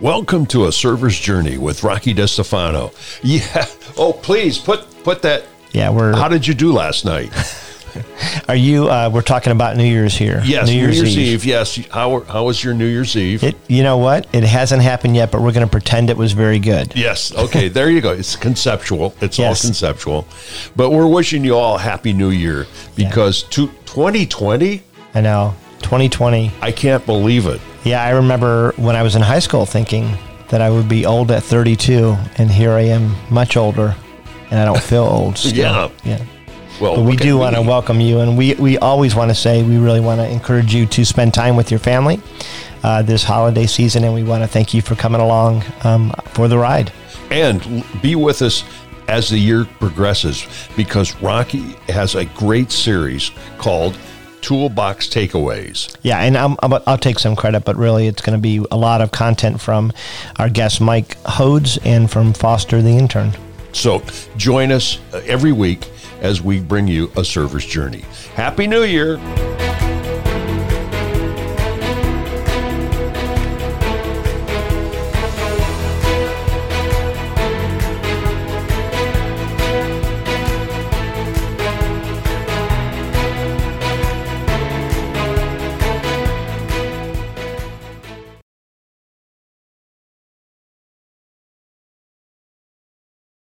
Welcome to a server's journey with Rocky DeStefano. Yeah. Oh, please put put that. Yeah, we're. How did you do last night? Are you? Uh, we're talking about New Year's here. Yes, New Year's, New Year's Eve. Eve. Yes. How how was your New Year's Eve? It, you know what? It hasn't happened yet, but we're going to pretend it was very good. Yes. Okay. there you go. It's conceptual. It's yes. all conceptual. But we're wishing you all a happy New Year because yeah. to 2020. I know. 2020. I can't believe it. Yeah, I remember when I was in high school thinking that I would be old at 32, and here I am, much older, and I don't feel old. Still. yeah. Yeah. Well, but we do want to welcome you, and we, we always want to say we really want to encourage you to spend time with your family uh, this holiday season, and we want to thank you for coming along um, for the ride. And be with us as the year progresses because Rocky has a great series called toolbox takeaways. Yeah, and i will take some credit, but really it's going to be a lot of content from our guest Mike Hodes and from Foster the intern. So join us uh, every week as we bring you a server's journey. Happy New Year!